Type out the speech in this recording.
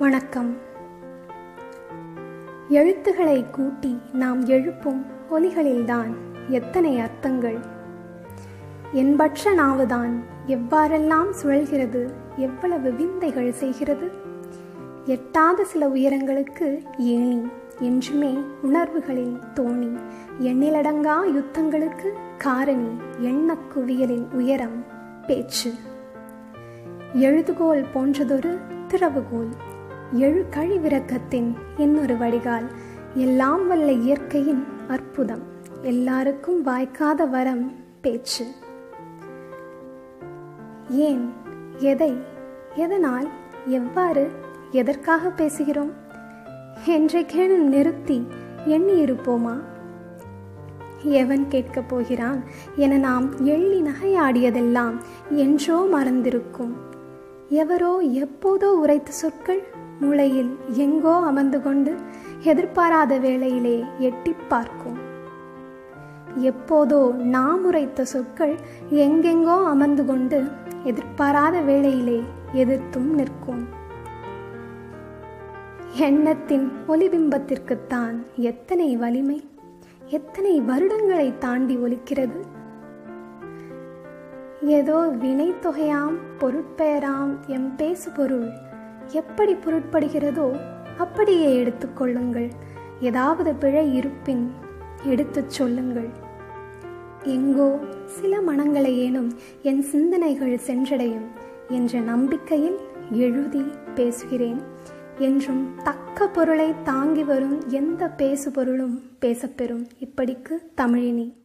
வணக்கம். எழுத்துக்களை கூட்டி நாம் எழுப்பும் ஒலிகளில்தான் எத்தனை அர்த்தங்கள். என்பற்ற நாவுதான் எவ்வாறெல்லாம் சுழல்கிறது எவ்வளவு விந்தைகள் செய்கிறது. எட்டாத சில உயரங்களுக்கு ஏணி என்றுமே உணர்வுகளில் தோணி எண்ணிலடங்கா யுத்தங்களுக்கு காரணி எண்ணக் குவியலின் உயரம் பேச்சு. எழுதுகோல் போன்றதொரு திறவுகோல் எழு கழிவிறக்கத்தின் இன்னொரு வடிகால். எல்லாம் வல்ல இயற்கையின் அற்புதம். எல்லாருக்கும் வாய்க்காத வரம் பேச்சு. ஏன் எதை எதனால் எவ்வாறு எதற்காக பேசுகிறோம்? என்றைக்கேனும் நிறுத்தி எண்ணி இருப்போமா எவன் கேட்கப் போகிறான்? என நாம் எள்ளி நகையாடியதெல்லாம் என்றோ மறந்திருக்கும். எவரோ எப்போதோ உரைத்த சொற்கள் மூளையில் எங்கோ அமர்ந்து கொண்டு எதிர்பாராத வேளையிலே எட்டி பார்க்கும். எப்போதோ நாம் உரைத்த சொற்கள் எங்கெங்கோ அமர்ந்து கொண்டு எதிர்பாராத வேளையிலே எதிர்த்தும் நிற்கும். எண்ணத்தின் ஒளிபிம்பத்திற்குத்தான் எத்தனை வலிமை எத்தனை வருடங்களை தாண்டி ஒலிக்கிறது? ஏதோ வினை தொகையாம் பொருட்பெயராம் எம் பேசு பொருள் எப்படி பொருட்படுகிறதோ அப்படியே எடுத்துக்கொள்ளுங்கள் ஏதாவது பிழை இருப்பின் எடுத்துச் சொல்லுங்கள். எங்கோ சில மனங்களை ஏனும் என் சிந்தனைகள் சென்றடையும் என்ற நம்பிக்கையில் எழுதி பேசுகிறேன். என்றும் தக்க பொருளை தாங்கி வரும் எந்த பேசுபொருளும் பேசப்பெறும் இப்படிக்கு தமிழினி.